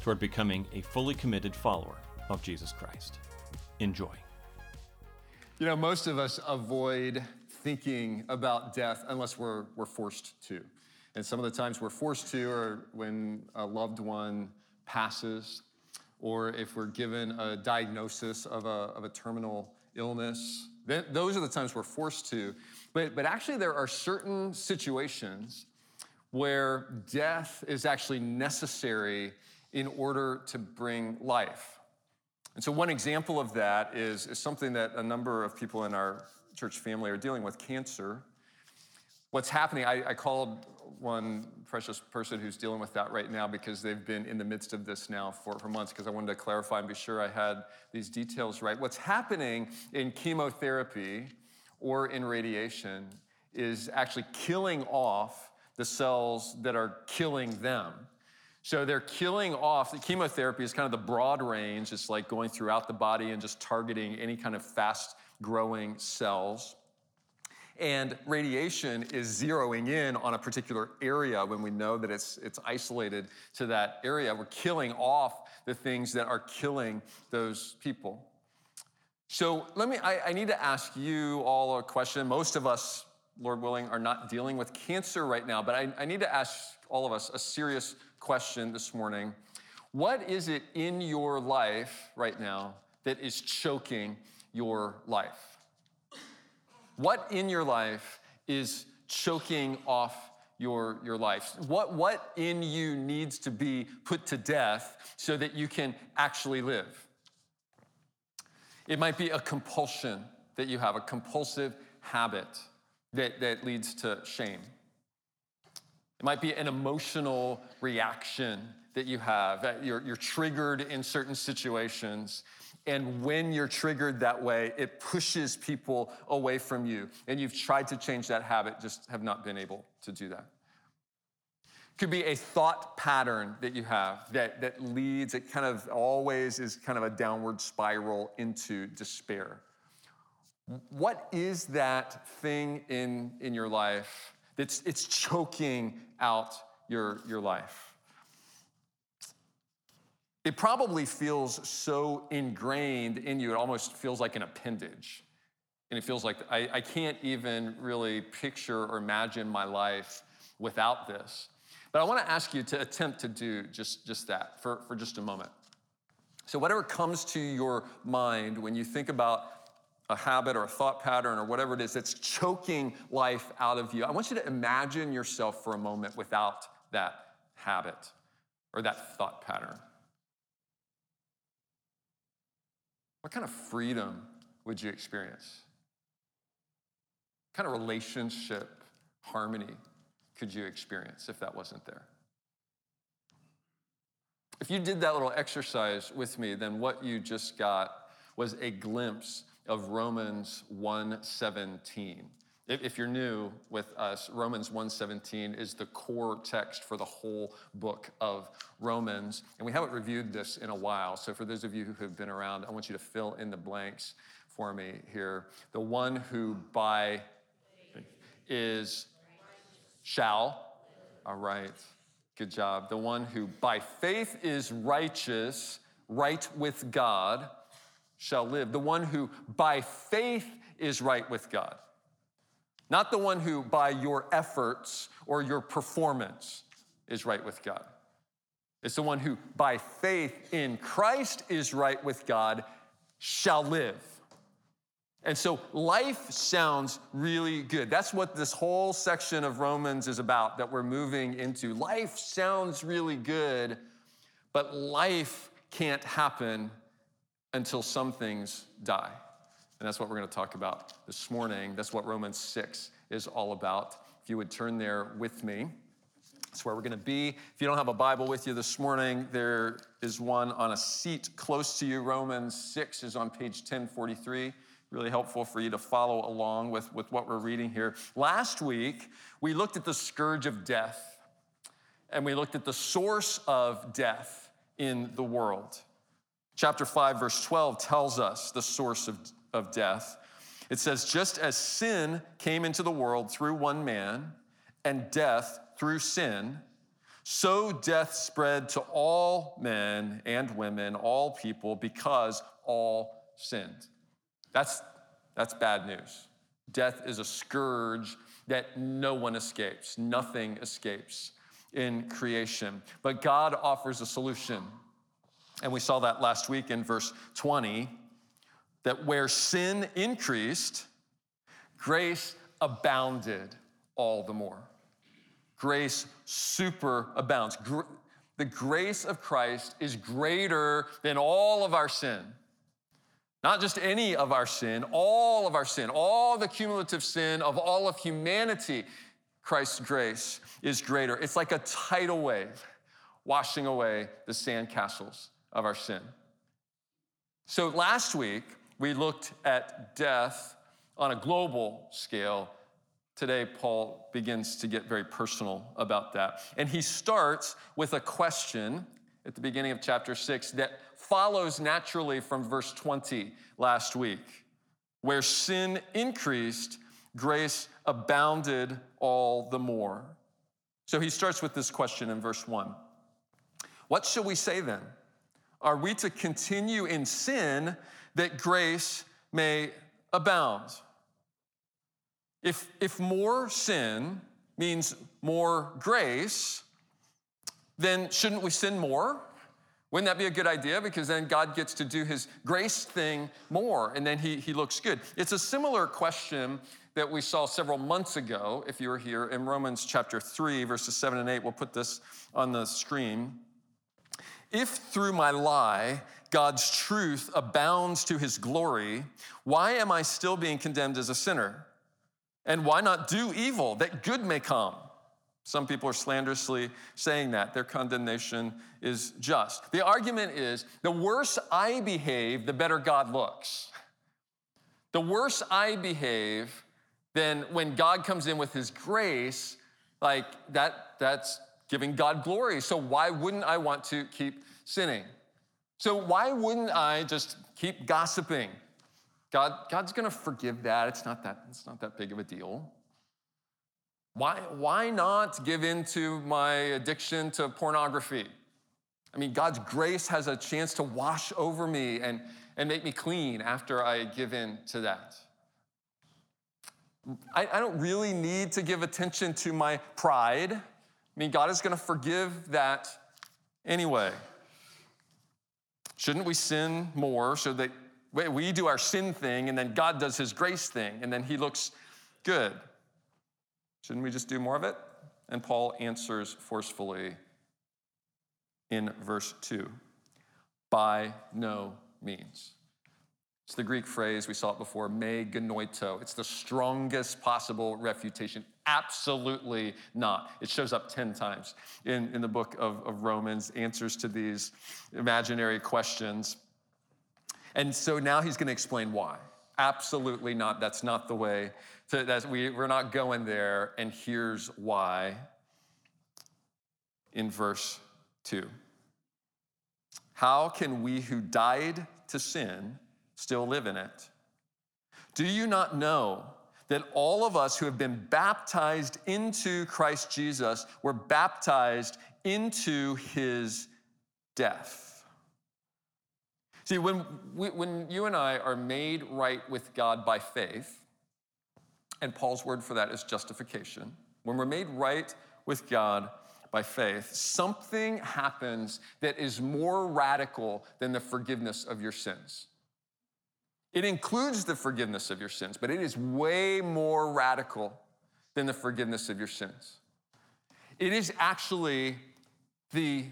toward becoming a fully committed follower of Jesus Christ. Enjoy. You know, most of us avoid thinking about death unless we're, we're forced to. And some of the times we're forced to are when a loved one passes, or if we're given a diagnosis of a, of a terminal illness. Then, those are the times we're forced to. But, but actually, there are certain situations where death is actually necessary in order to bring life. And so, one example of that is, is something that a number of people in our church family are dealing with cancer. What's happening, I, I called one precious person who's dealing with that right now because they've been in the midst of this now for, for months because I wanted to clarify and be sure I had these details right. What's happening in chemotherapy or in radiation is actually killing off the cells that are killing them. So they're killing off, the chemotherapy is kind of the broad range. It's like going throughout the body and just targeting any kind of fast growing cells. And radiation is zeroing in on a particular area when we know that it's, it's isolated to that area. We're killing off the things that are killing those people. So let me, I, I need to ask you all a question. Most of us, Lord willing, are not dealing with cancer right now, but I, I need to ask all of us a serious question this morning. What is it in your life right now that is choking your life? What in your life is choking off your, your life? What, what in you needs to be put to death so that you can actually live? It might be a compulsion that you have, a compulsive habit that, that leads to shame. It might be an emotional reaction that you have, that you're, you're triggered in certain situations. And when you're triggered that way, it pushes people away from you. And you've tried to change that habit, just have not been able to do that. It Could be a thought pattern that you have that, that leads, it kind of always is kind of a downward spiral into despair. What is that thing in, in your life it's, it's choking out your, your life. It probably feels so ingrained in you, it almost feels like an appendage. And it feels like I, I can't even really picture or imagine my life without this. But I want to ask you to attempt to do just, just that for, for just a moment. So, whatever comes to your mind when you think about a habit or a thought pattern or whatever it is that's choking life out of you, I want you to imagine yourself for a moment without that habit or that thought pattern. What kind of freedom would you experience? What kind of relationship harmony could you experience if that wasn't there? If you did that little exercise with me, then what you just got was a glimpse of Romans 1:17. If you're new with us, Romans 1:17 is the core text for the whole book of Romans, and we haven't reviewed this in a while. So for those of you who have been around, I want you to fill in the blanks for me here. The one who by is shall. All right. Good job. The one who by faith is righteous, right with God shall live. The one who by faith is right with God. Not the one who by your efforts or your performance is right with God. It's the one who by faith in Christ is right with God shall live. And so life sounds really good. That's what this whole section of Romans is about that we're moving into. Life sounds really good, but life can't happen until some things die. And that's what we're going to talk about this morning. That's what Romans 6 is all about. If you would turn there with me. That's where we're going to be. If you don't have a Bible with you this morning, there is one on a seat close to you. Romans 6 is on page 1043. Really helpful for you to follow along with, with what we're reading here. Last week, we looked at the scourge of death and we looked at the source of death in the world. Chapter 5, verse 12 tells us the source of, of death. It says, Just as sin came into the world through one man, and death through sin, so death spread to all men and women, all people, because all sinned. That's, that's bad news. Death is a scourge that no one escapes, nothing escapes in creation. But God offers a solution. And we saw that last week in verse 20 that where sin increased, grace abounded all the more grace super abounds. the grace of Christ is greater than all of our sin. Not just any of our sin, all of our sin, all the cumulative sin of all of humanity. Christ's grace is greater. It's like a tidal wave washing away the sandcastles of our sin. So last week, we looked at death on a global scale Today, Paul begins to get very personal about that. And he starts with a question at the beginning of chapter 6 that follows naturally from verse 20 last week. Where sin increased, grace abounded all the more. So he starts with this question in verse 1 What shall we say then? Are we to continue in sin that grace may abound? If, if more sin means more grace, then shouldn't we sin more? Wouldn't that be a good idea? Because then God gets to do his grace thing more and then he, he looks good. It's a similar question that we saw several months ago, if you were here, in Romans chapter 3, verses 7 and 8. We'll put this on the screen. If through my lie God's truth abounds to his glory, why am I still being condemned as a sinner? And why not do evil that good may come? Some people are slanderously saying that. Their condemnation is just. The argument is the worse I behave, the better God looks. The worse I behave, then when God comes in with his grace, like that, that's giving God glory. So why wouldn't I want to keep sinning? So why wouldn't I just keep gossiping? God, God's to forgive that. It's not that, it's not that big of a deal. Why, why not give in to my addiction to pornography? I mean, God's grace has a chance to wash over me and, and make me clean after I give in to that. I, I don't really need to give attention to my pride. I mean, God is going to forgive that anyway. Shouldn't we sin more so that we do our sin thing, and then God does his grace thing, and then he looks good. Shouldn't we just do more of it? And Paul answers forcefully in verse 2 by no means. It's the Greek phrase, we saw it before, me genoito. It's the strongest possible refutation. Absolutely not. It shows up 10 times in, in the book of, of Romans, answers to these imaginary questions. And so now he's going to explain why. Absolutely not. That's not the way. To, that's, we, we're not going there. And here's why in verse 2. How can we who died to sin still live in it? Do you not know that all of us who have been baptized into Christ Jesus were baptized into his death? See, when, we, when you and I are made right with God by faith, and Paul's word for that is justification, when we're made right with God by faith, something happens that is more radical than the forgiveness of your sins. It includes the forgiveness of your sins, but it is way more radical than the forgiveness of your sins. It is actually the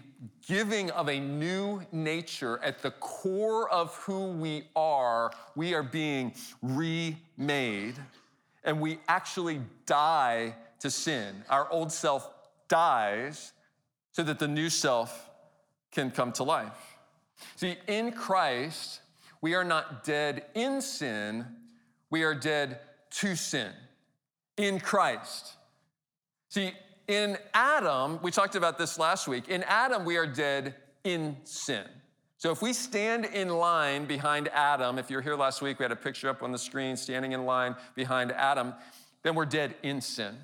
giving of a new nature at the core of who we are, we are being remade and we actually die to sin. Our old self dies so that the new self can come to life. See, in Christ, we are not dead in sin, we are dead to sin. In Christ. See, in Adam, we talked about this last week. In Adam, we are dead in sin. So if we stand in line behind Adam, if you're here last week, we had a picture up on the screen standing in line behind Adam, then we're dead in sin.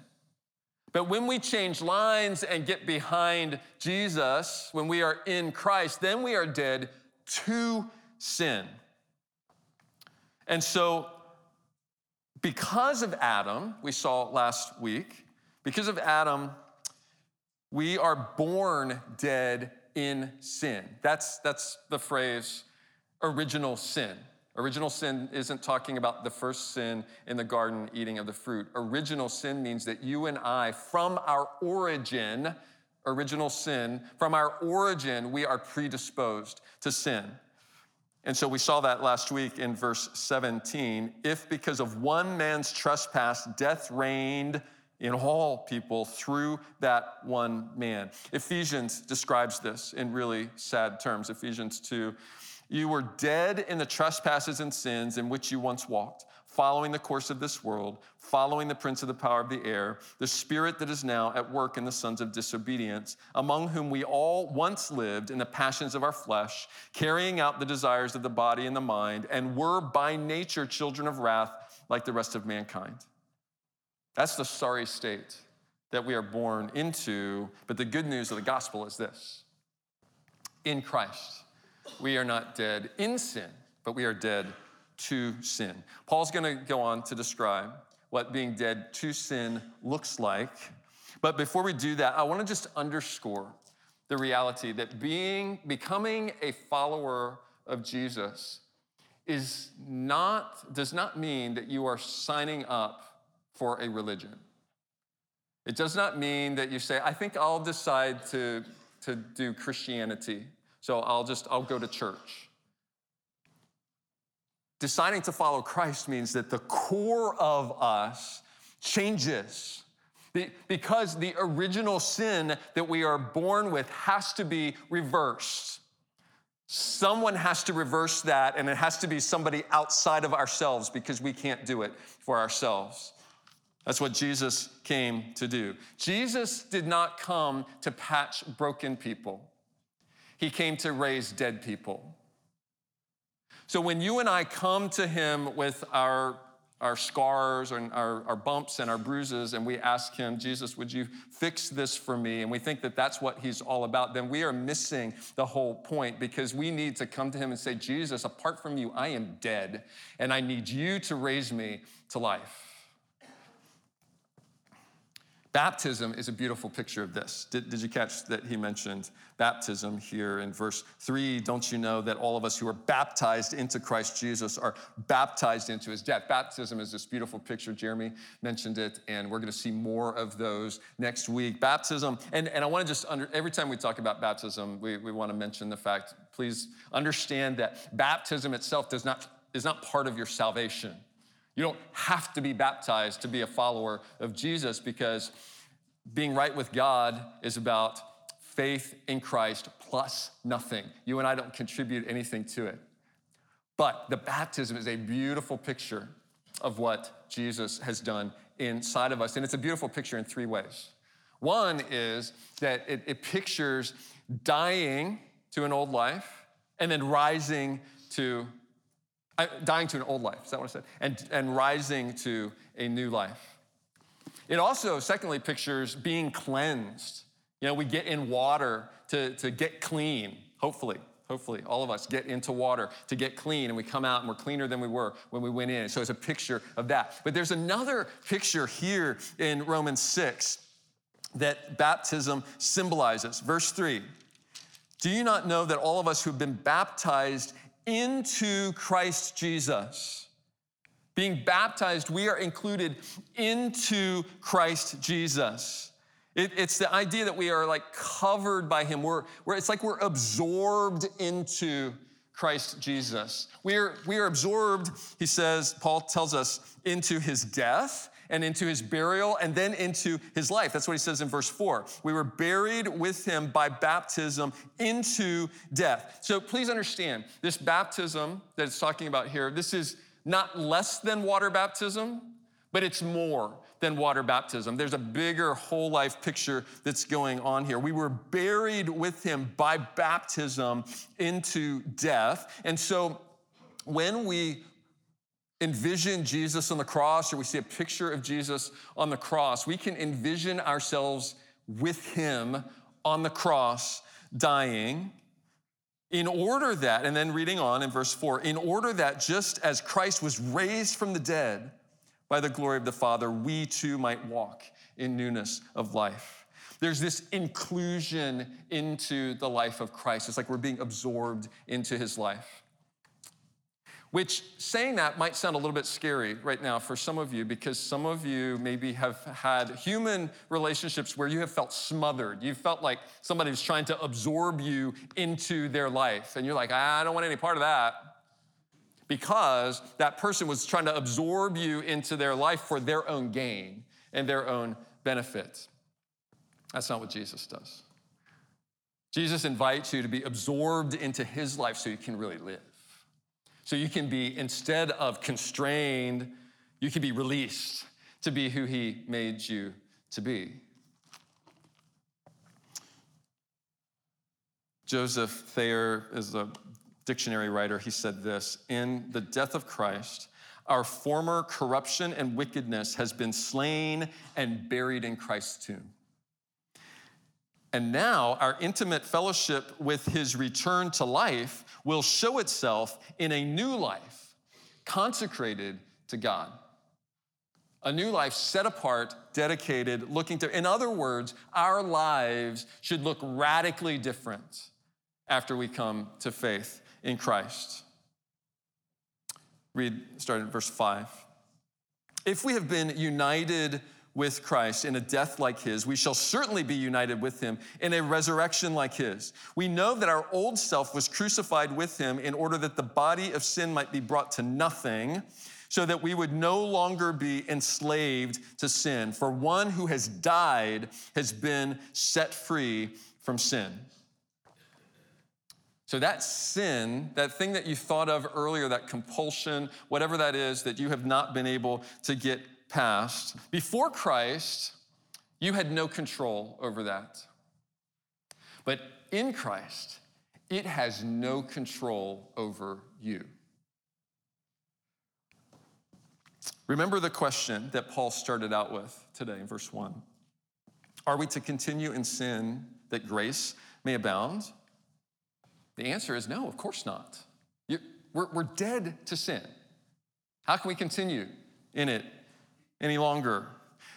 But when we change lines and get behind Jesus, when we are in Christ, then we are dead to sin. And so, because of Adam, we saw last week, because of Adam, we are born dead in sin. That's, that's the phrase original sin. Original sin isn't talking about the first sin in the garden, eating of the fruit. Original sin means that you and I, from our origin, original sin, from our origin, we are predisposed to sin. And so we saw that last week in verse 17. If because of one man's trespass, death reigned in all people through that one man. Ephesians describes this in really sad terms. Ephesians 2 You were dead in the trespasses and sins in which you once walked, following the course of this world, following the prince of the power of the air, the spirit that is now at work in the sons of disobedience, among whom we all once lived in the passions of our flesh, carrying out the desires of the body and the mind, and were by nature children of wrath like the rest of mankind. That's the sorry state that we are born into. But the good news of the gospel is this in Christ, we are not dead in sin, but we are dead to sin. Paul's going to go on to describe what being dead to sin looks like. But before we do that, I want to just underscore the reality that being becoming a follower of Jesus is not does not mean that you are signing up for a religion. It does not mean that you say, I think I'll decide to, to do Christianity, so I'll just, I'll go to church. Deciding to follow Christ means that the core of us changes. Because the original sin that we are born with has to be reversed. Someone has to reverse that, and it has to be somebody outside of ourselves because we can't do it for ourselves. That's what Jesus came to do. Jesus did not come to patch broken people, He came to raise dead people. So when you and I come to Him with our our scars and our, our bumps and our bruises, and we ask Him, Jesus, would you fix this for me? And we think that that's what He's all about, then we are missing the whole point because we need to come to Him and say, Jesus, apart from you, I am dead, and I need you to raise me to life. Baptism is a beautiful picture of this. Did, did, you catch that he mentioned baptism here in verse 3? Don't you know that all of us who are baptized into Christ Jesus are baptized into his death? Baptism is this beautiful picture. Jeremy mentioned it, and we're going to see more of those next week. Baptism, and, and I want to just, under, every time we talk about baptism, we, we want to mention the fact, please understand that baptism itself does not, is not part of your salvation. You don't have to be baptized to be a follower of Jesus because being right with God is about faith in Christ plus nothing. You and I don't contribute anything to it. But the baptism is a beautiful picture of what Jesus has done inside of us. And it's a beautiful picture in three ways. One is that it, it pictures dying to an old life and then rising to dying to an old life, is that what I said? And, and rising to a new life. It also, secondly, pictures being cleansed. You know, we get in water to, to get clean, hopefully. Hopefully, all of us get into water to get clean, and we come out and we're cleaner than we were when we went in. So it's a picture of that. But there's another picture here in Romans 6 that baptism symbolizes. Verse 3 Do you not know that all of us who've been baptized into Christ Jesus. Being baptized, we are included into Christ Jesus. It, it's the idea that we are like covered by Him. We're, we're, it's like we're absorbed into Christ Jesus. We are, we are absorbed, he says, Paul tells us, into His death and into his burial and then into his life. That's what he says in verse 4. We were buried with him by baptism into death. So please understand this baptism that it's talking about here, this is not less than water baptism, but it's more than water baptism. There's a bigger whole life picture that's going on here. We were buried with him by baptism into death. And so when we envision Jesus on the cross or we see a picture of Jesus on the cross, we can envision ourselves with him on the cross dying. In order that, and then reading on in verse 4, in order that just as Christ was raised from the dead by the glory of the Father, we too might walk in newness of life. There's this inclusion into the life of Christ. It's like we're being absorbed into his life. Which saying that might sound a little bit scary right now for some of you because some of you maybe have had human relationships where you have felt smothered. You felt like somebody was trying to absorb you into their life. And you're like, I don't want any part of that. Because that person was trying to absorb you into their life for their own gain and their own benefit. That's not what Jesus does. Jesus invites you to be absorbed into his life so you can really live. So you can be, instead of constrained, you can be released to be who He made you to be. Joseph Thayer is a dictionary writer. He said this In the death of Christ, our former corruption and wickedness has been slain and buried in Christ's tomb. And now our intimate fellowship with his return to life will show itself in a new life, consecrated to God. A new life set apart, dedicated, looking to, in other words, our lives should look radically different after we come to faith in Christ. Read, starting at verse 5. If we have been united with Christ in a death like his, we shall certainly be united with him in a resurrection like his. We know that our old self was crucified with him in order that the body of sin might be brought to nothing, so that we would no longer be enslaved to sin. For one who has died has been set free from sin. So, that sin, that thing that you thought of earlier, that compulsion, whatever that is that you have not been able to get past, before Christ, you had no control over that. But in Christ, it has no control over you. Remember the question that Paul started out with today in verse 1 Are we to continue in sin that grace may abound? The answer is no, of course not. We're, we're dead to sin. How can we continue in it any longer.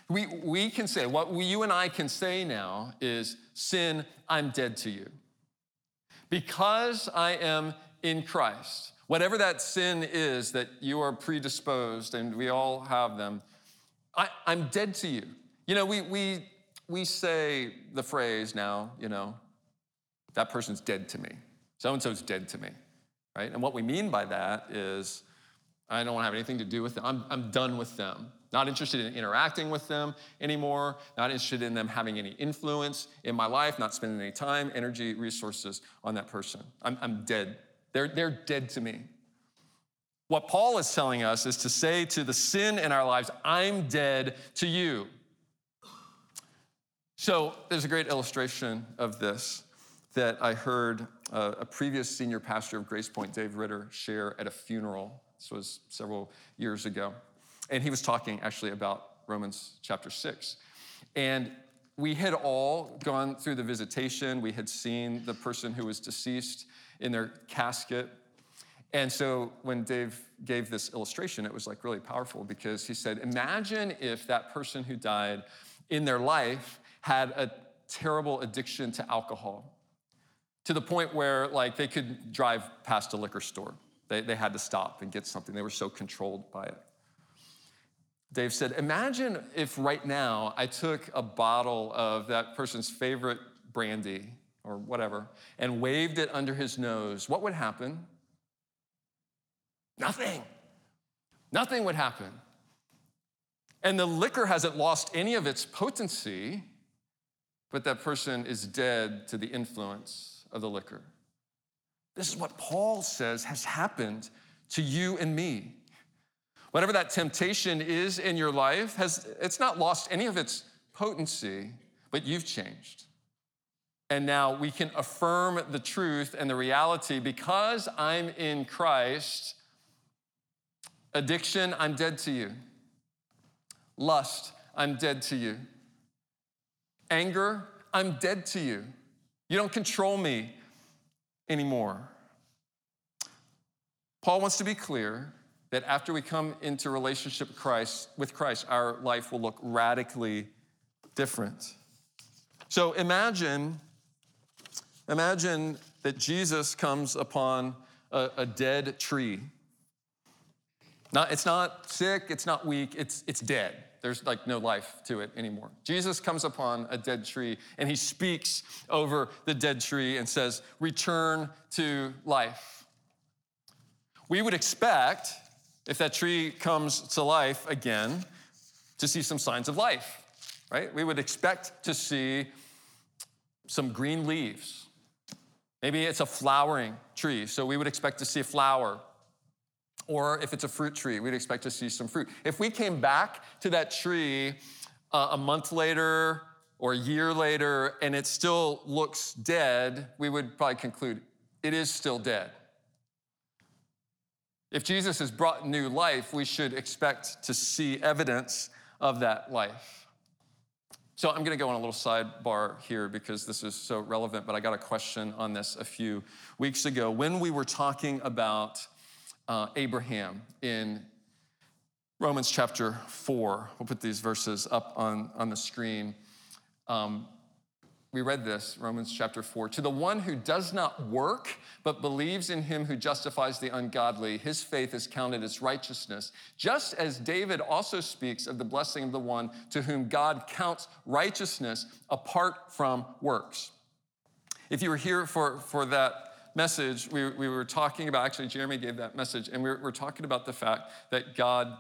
We, we can say, what we, you and I can say now is, Sin, I'm dead to you. Because I am in Christ, whatever that sin is that you are predisposed, and we all have them, I, I'm dead to you. You know, we, we, we say the phrase now, you know, that person's dead to me. So and so's dead to me, right? And what we mean by that is, I don't want to have anything to do with them. I'm, I'm done with them. Not interested in interacting with them anymore, not interested in them having any influence in my life, not spending any time, energy, resources on that person. I'm, I'm dead. They're, they're dead to me. What Paul is telling us is to say to the sin in our lives, I'm dead to you. So there's a great illustration of this that I heard a, a previous senior pastor of Grace Point, Dave Ritter, share at a funeral. This was several years ago. And he was talking actually about Romans chapter 6. And we had all gone through the visitation. We had seen the person who was deceased in their casket. And so when Dave gave this illustration, it was like really powerful because he said, Imagine if that person who died in their life had a terrible addiction to alcohol to the point where like they could drive past a liquor store. They, they had to stop and get something. They were so controlled by it. Dave said, Imagine if right now I took a bottle of that person's favorite brandy or whatever and waved it under his nose. What would happen? Nothing. Nothing would happen. And the liquor hasn't lost any of its potency, but that person is dead to the influence of the liquor. This is what Paul says has happened to you and me. Whatever that temptation is in your life, has, it's not lost any of its potency, but you've changed. And now we can affirm the truth and the reality because I'm in Christ. Addiction, I'm dead to you. Lust, I'm dead to you. Anger, I'm dead to you. You don't control me anymore. Paul wants to be clear that after we come into relationship with Christ, with Christ, our life will look radically different. So imagine, imagine that Jesus comes upon a, a dead tree. Not, it's not sick, it's not weak, it's, it's dead. There's like no life to it anymore. Jesus comes upon a dead tree and he speaks over the dead tree and says, Return to life. We would expect, if that tree comes to life again, to see some signs of life, right? We would expect to see some green leaves. Maybe it's a flowering tree, so we would expect to see a flower or if it's a fruit tree, we'd expect to see some fruit. If we came back to that tree uh, a month later or a year later and it still looks dead, we would probably conclude it is still dead. If Jesus has brought new life, we should expect to see evidence of that life. So I'm going to go on a little sidebar here because this is so relevant, but I got a question on this a few weeks ago. When we were talking about uh, Abraham in Romans chapter 4. We'll put these verses up on, on the screen. Um, we read this, Romans chapter 4. To the one who does not work, but believes in him who justifies the ungodly, his faith is counted as righteousness. Just as David also speaks of the blessing of the one to whom God counts righteousness apart from works. If you were here for, for that message, we, we were talking about, actually, Jeremy gave that message, and we we're, we're talking about the fact that God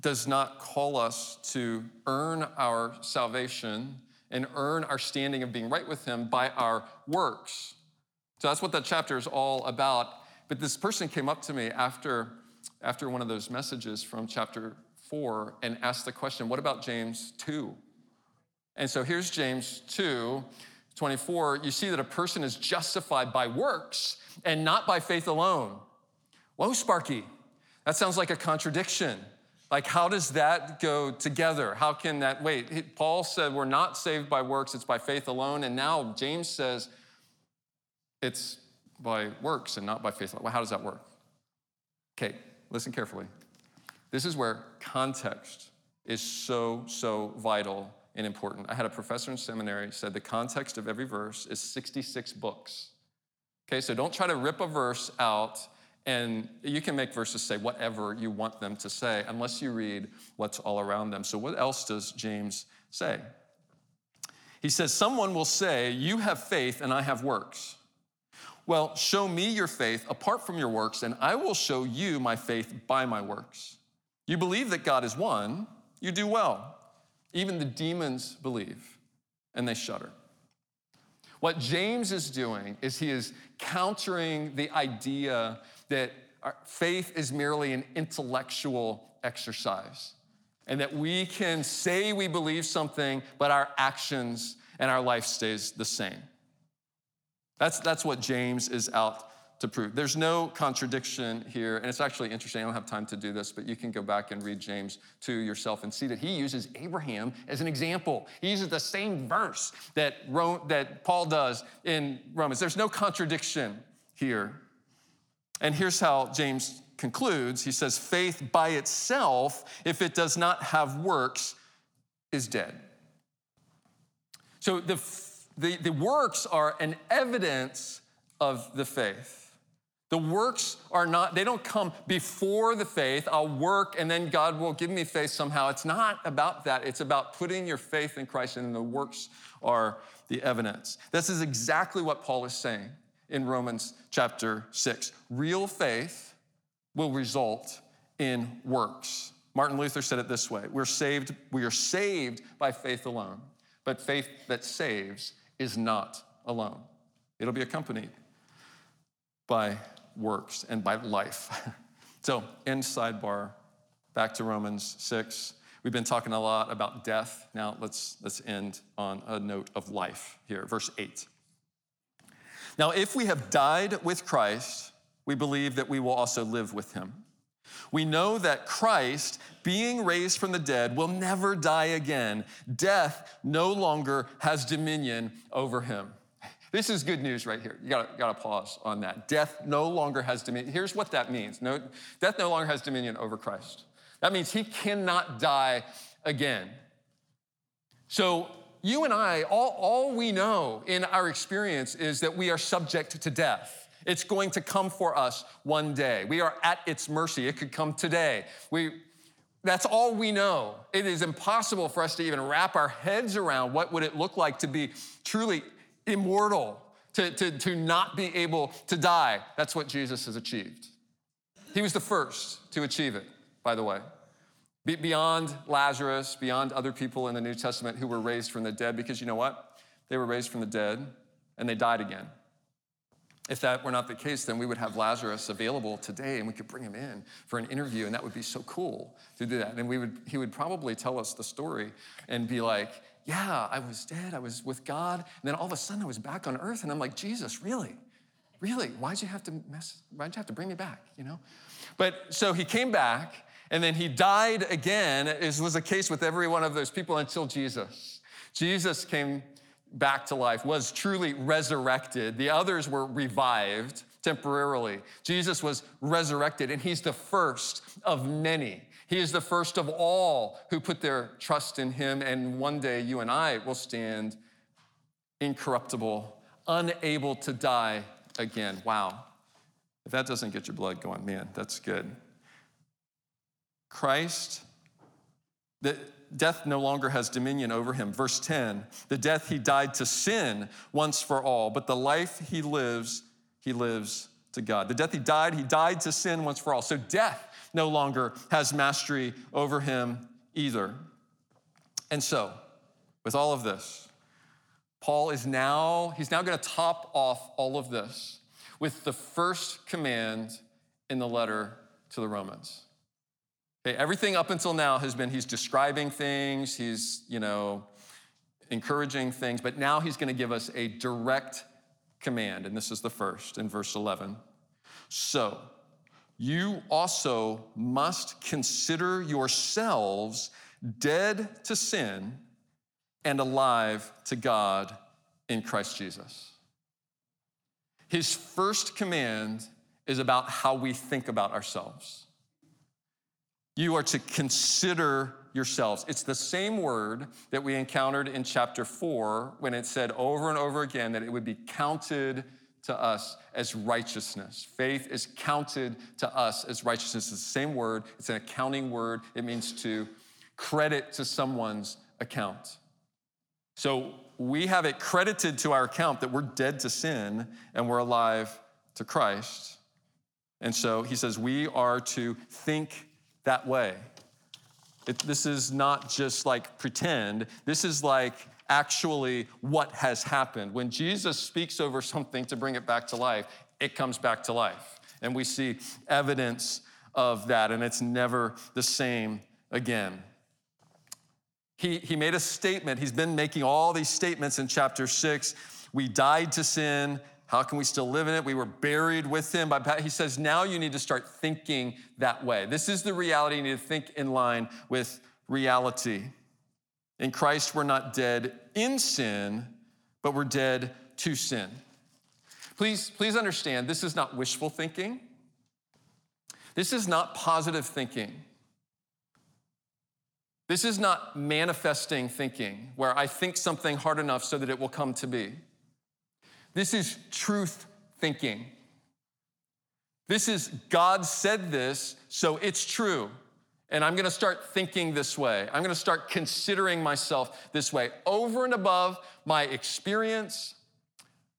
does not call us to earn our salvation and earn our standing of being right with Him by our works. So that's what that chapter is all about. But this person came up to me after, after one of those messages from chapter four and asked the question, What about James 2? And so here's James 2. 24, you see that a person is justified by works and not by faith alone. Whoa, Sparky, that sounds like a contradiction. Like, how does that go together? How can that wait? Paul said we're not saved by works, it's by faith alone. And now James says it's by works and not by faith alone. Well, how does that work? Okay, listen carefully. This is where context is so, so vital and important. I had a professor in seminary said the context of every verse is 66 books. Okay, so don't try to rip a verse out and you can make verses say whatever you want them to say unless you read what's all around them. So, what else does James say? He says, Someone will say, You have faith and I have works. Well, show me your faith apart from your works, and I will show you my faith by my works. You believe that God is one, you do well. Even the demons believe and they shudder. What James is doing is he is countering the idea that faith is merely an intellectual exercise and that we can say we believe something, but our actions and our life stays the same. That's, that's what James is out to prove. There's no contradiction here, and it's actually interesting. I don't have time to do this, but you can go back and read James 2 yourself and see that he uses Abraham as an example. He uses the same verse that, Rome, that Paul does in Romans. There's no contradiction here. And here's how James concludes he says, Faith by itself, if it does not have works, is dead. So the, the, the works are an evidence of the faith. The works are not, they don't come before the faith. I'll work and then God will give me faith somehow. It's not about that. It's about putting your faith in Christ, and the works are the evidence. This is exactly what Paul is saying in Romans chapter 6. Real faith will result in works. Martin Luther said it this way We're saved, we are saved by faith alone, but faith that saves is not alone. It'll be accompanied by works and by life. so, end sidebar, back to Romans 6. We've been talking a lot about death. Now let's, let's end on a note of life here. Verse 8. Now, if we have died with Christ, we believe that we will also live with him. We know that Christ, being raised from the dead, will never die again. Death no longer has dominion over him. This is good news right here. You gotta, gotta pause on that. Death no longer has dominion. Here's what that means no, death no longer has dominion over Christ. That means he cannot die again. So, you and I, all, all we know in our experience is that we are subject to death. It's going to come for us one day. We are at its mercy. It could come today. We, that's all we know. It is impossible for us to even wrap our heads around what would it look like to be truly immortal, to, to, to not be able to die. That's what Jesus has achieved. He was the first to achieve it, by the way. Be, beyond Lazarus, beyond other people in the New Testament who were raised from the dead, because you know what? They were raised from the dead and they died again. If that were not the case, then we would have Lazarus available today and we could bring him in for an interview, and that would be so cool to do that. And we would, he would probably tell us the story and be like, Yeah, I was dead, I was with God, and then all of a sudden I was back on earth, and I'm like, Jesus, really? Really? Why'd you have to mess, why'd you have to bring me back? You know? But so he came back, and then he died again, as was the case with every one of those people until Jesus. Jesus came back to life, was truly resurrected. The others were revived temporarily. Jesus was resurrected, and he's the first of many. He is the first of all who put their trust in him, and one day you and I will stand incorruptible, unable to die again. Wow. If that doesn't get your blood going, man, that's good. Christ, the, death no longer has dominion over him. Verse 10 the death he died to sin once for all, but the life he lives, he lives to God. The death he died, he died to sin once for all. So death no longer has mastery over him either. And so, with all of this, Paul is now, he's now going to top off all of this with the first command in the letter to the Romans. Okay, everything up until now has been he's describing things, he's, you know, encouraging things, but now he's going to give us a direct command, and this is the first in verse 11. So, you also must consider yourselves dead to sin and alive to God in Christ Jesus. His first command is about how we think about ourselves. You are to consider yourselves. It's the same word that we encountered in chapter four when it said over and over again that it would be counted to us as righteousness. Faith is counted to us as righteousness. It's the same word, it's an accounting word. It means to credit to someone's account. So we have it credited to our account that we're dead to sin and we're alive to Christ. And so he says we are to think that way. It, this is not just like pretend, this is like actually what has happened. When Jesus speaks over something to bring it back to life, it comes back to life. And we see evidence of that, and it's never the same again. He, he made a statement. He's been making all these statements in chapter six. We died to sin. How can we still live in it? We were buried with him. By, he says, now you need to start thinking that way. This is the reality. You need to think in line with reality. In Christ, we're not dead in sin, but we're dead to sin. Please, please understand, this is not wishful thinking. This is not positive thinking. This is not manifesting thinking, where I think something hard enough so that it will come to be. This is truth thinking. This is God said this, so it's true. And I'm gonna start thinking this way. I'm gonna start considering myself this way over and above my experience,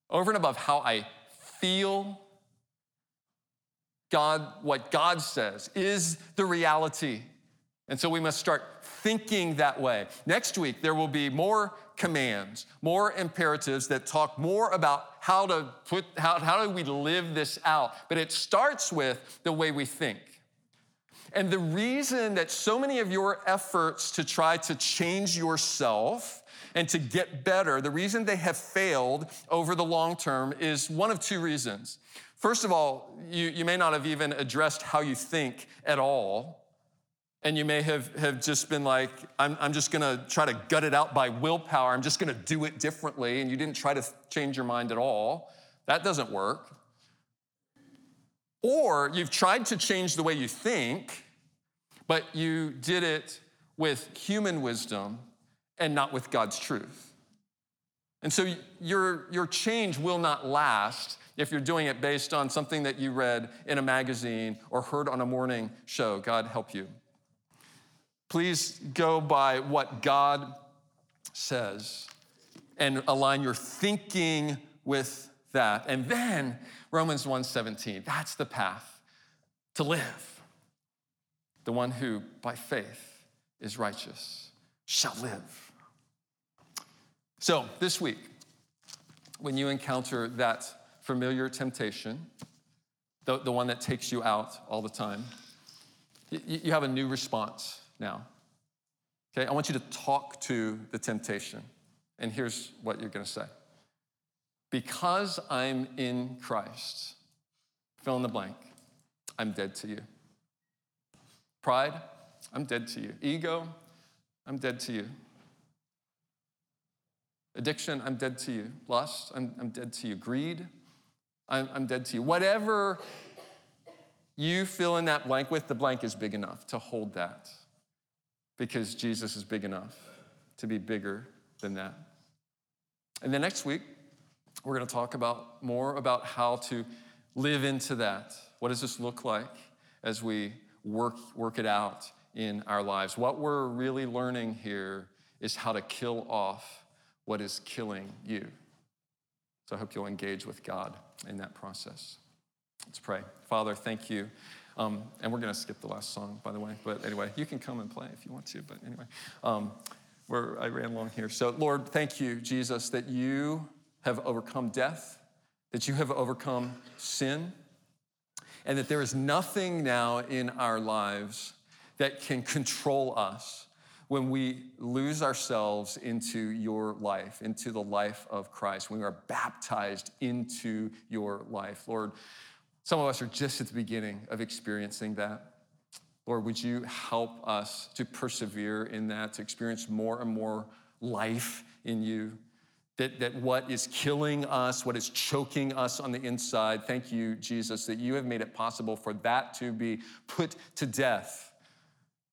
over and above how I feel. God, what God says is the reality. And so we must start thinking that way. Next week, there will be more commands, more imperatives that talk more about how to put, how, how do we live this out. But it starts with the way we think. And the reason that so many of your efforts to try to change yourself and to get better, the reason they have failed over the long term is one of two reasons. First of all, you, you may not have even addressed how you think at all. And you may have, have just been like, I'm, I'm just gonna try to gut it out by willpower. I'm just gonna do it differently. And you didn't try to change your mind at all. That doesn't work. Or you've tried to change the way you think, but you did it with human wisdom and not with God's truth. And so your, your change will not last if you're doing it based on something that you read in a magazine or heard on a morning show. God help you. Please go by what God says and align your thinking with that. And then Romans 1:17, that's the path to live. The one who by faith is righteous shall live. So, this week, when you encounter that familiar temptation, the, the one that takes you out all the time, you, you have a new response now. Okay, I want you to talk to the temptation. And here's what you're going to say Because I'm in Christ, fill in the blank, I'm dead to you. Pride, I'm dead to you. Ego, I'm dead to you. Addiction, I'm dead to you. Lust, I'm, I'm dead to you. Greed, I'm, I'm dead to you. Whatever you fill in that blank with, the blank is big enough to hold that because Jesus is big enough to be bigger than that. And then next week, we're going to talk about more about how to live into that. What does this look like as we work, work it out in our lives? What we're really learning here is how to kill off what is killing you. So I hope you'll engage with God in that process. Let's pray. Father, thank you um, and we're going to skip the last song, by the way. But anyway, you can come and play if you want to. But anyway, um, where I ran long here. So, Lord, thank you, Jesus, that you have overcome death, that you have overcome sin, and that there is nothing now in our lives that can control us when we lose ourselves into your life, into the life of Christ, when we are baptized into your life. Lord, some of us are just at the beginning of experiencing that. Lord, would you help us to persevere in that, to experience more and more life in you? That, that what is killing us, what is choking us on the inside, thank you, Jesus, that you have made it possible for that to be put to death.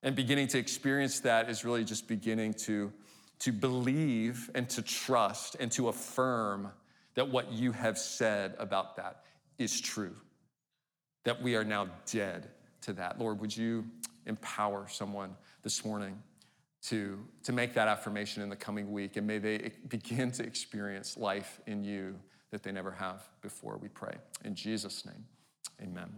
And beginning to experience that is really just beginning to, to believe and to trust and to affirm that what you have said about that is true that we are now dead to that. Lord, would you empower someone this morning to, to make that affirmation in the coming week, and may they begin to experience life in you that they never have before, we pray. In Jesus' name, amen.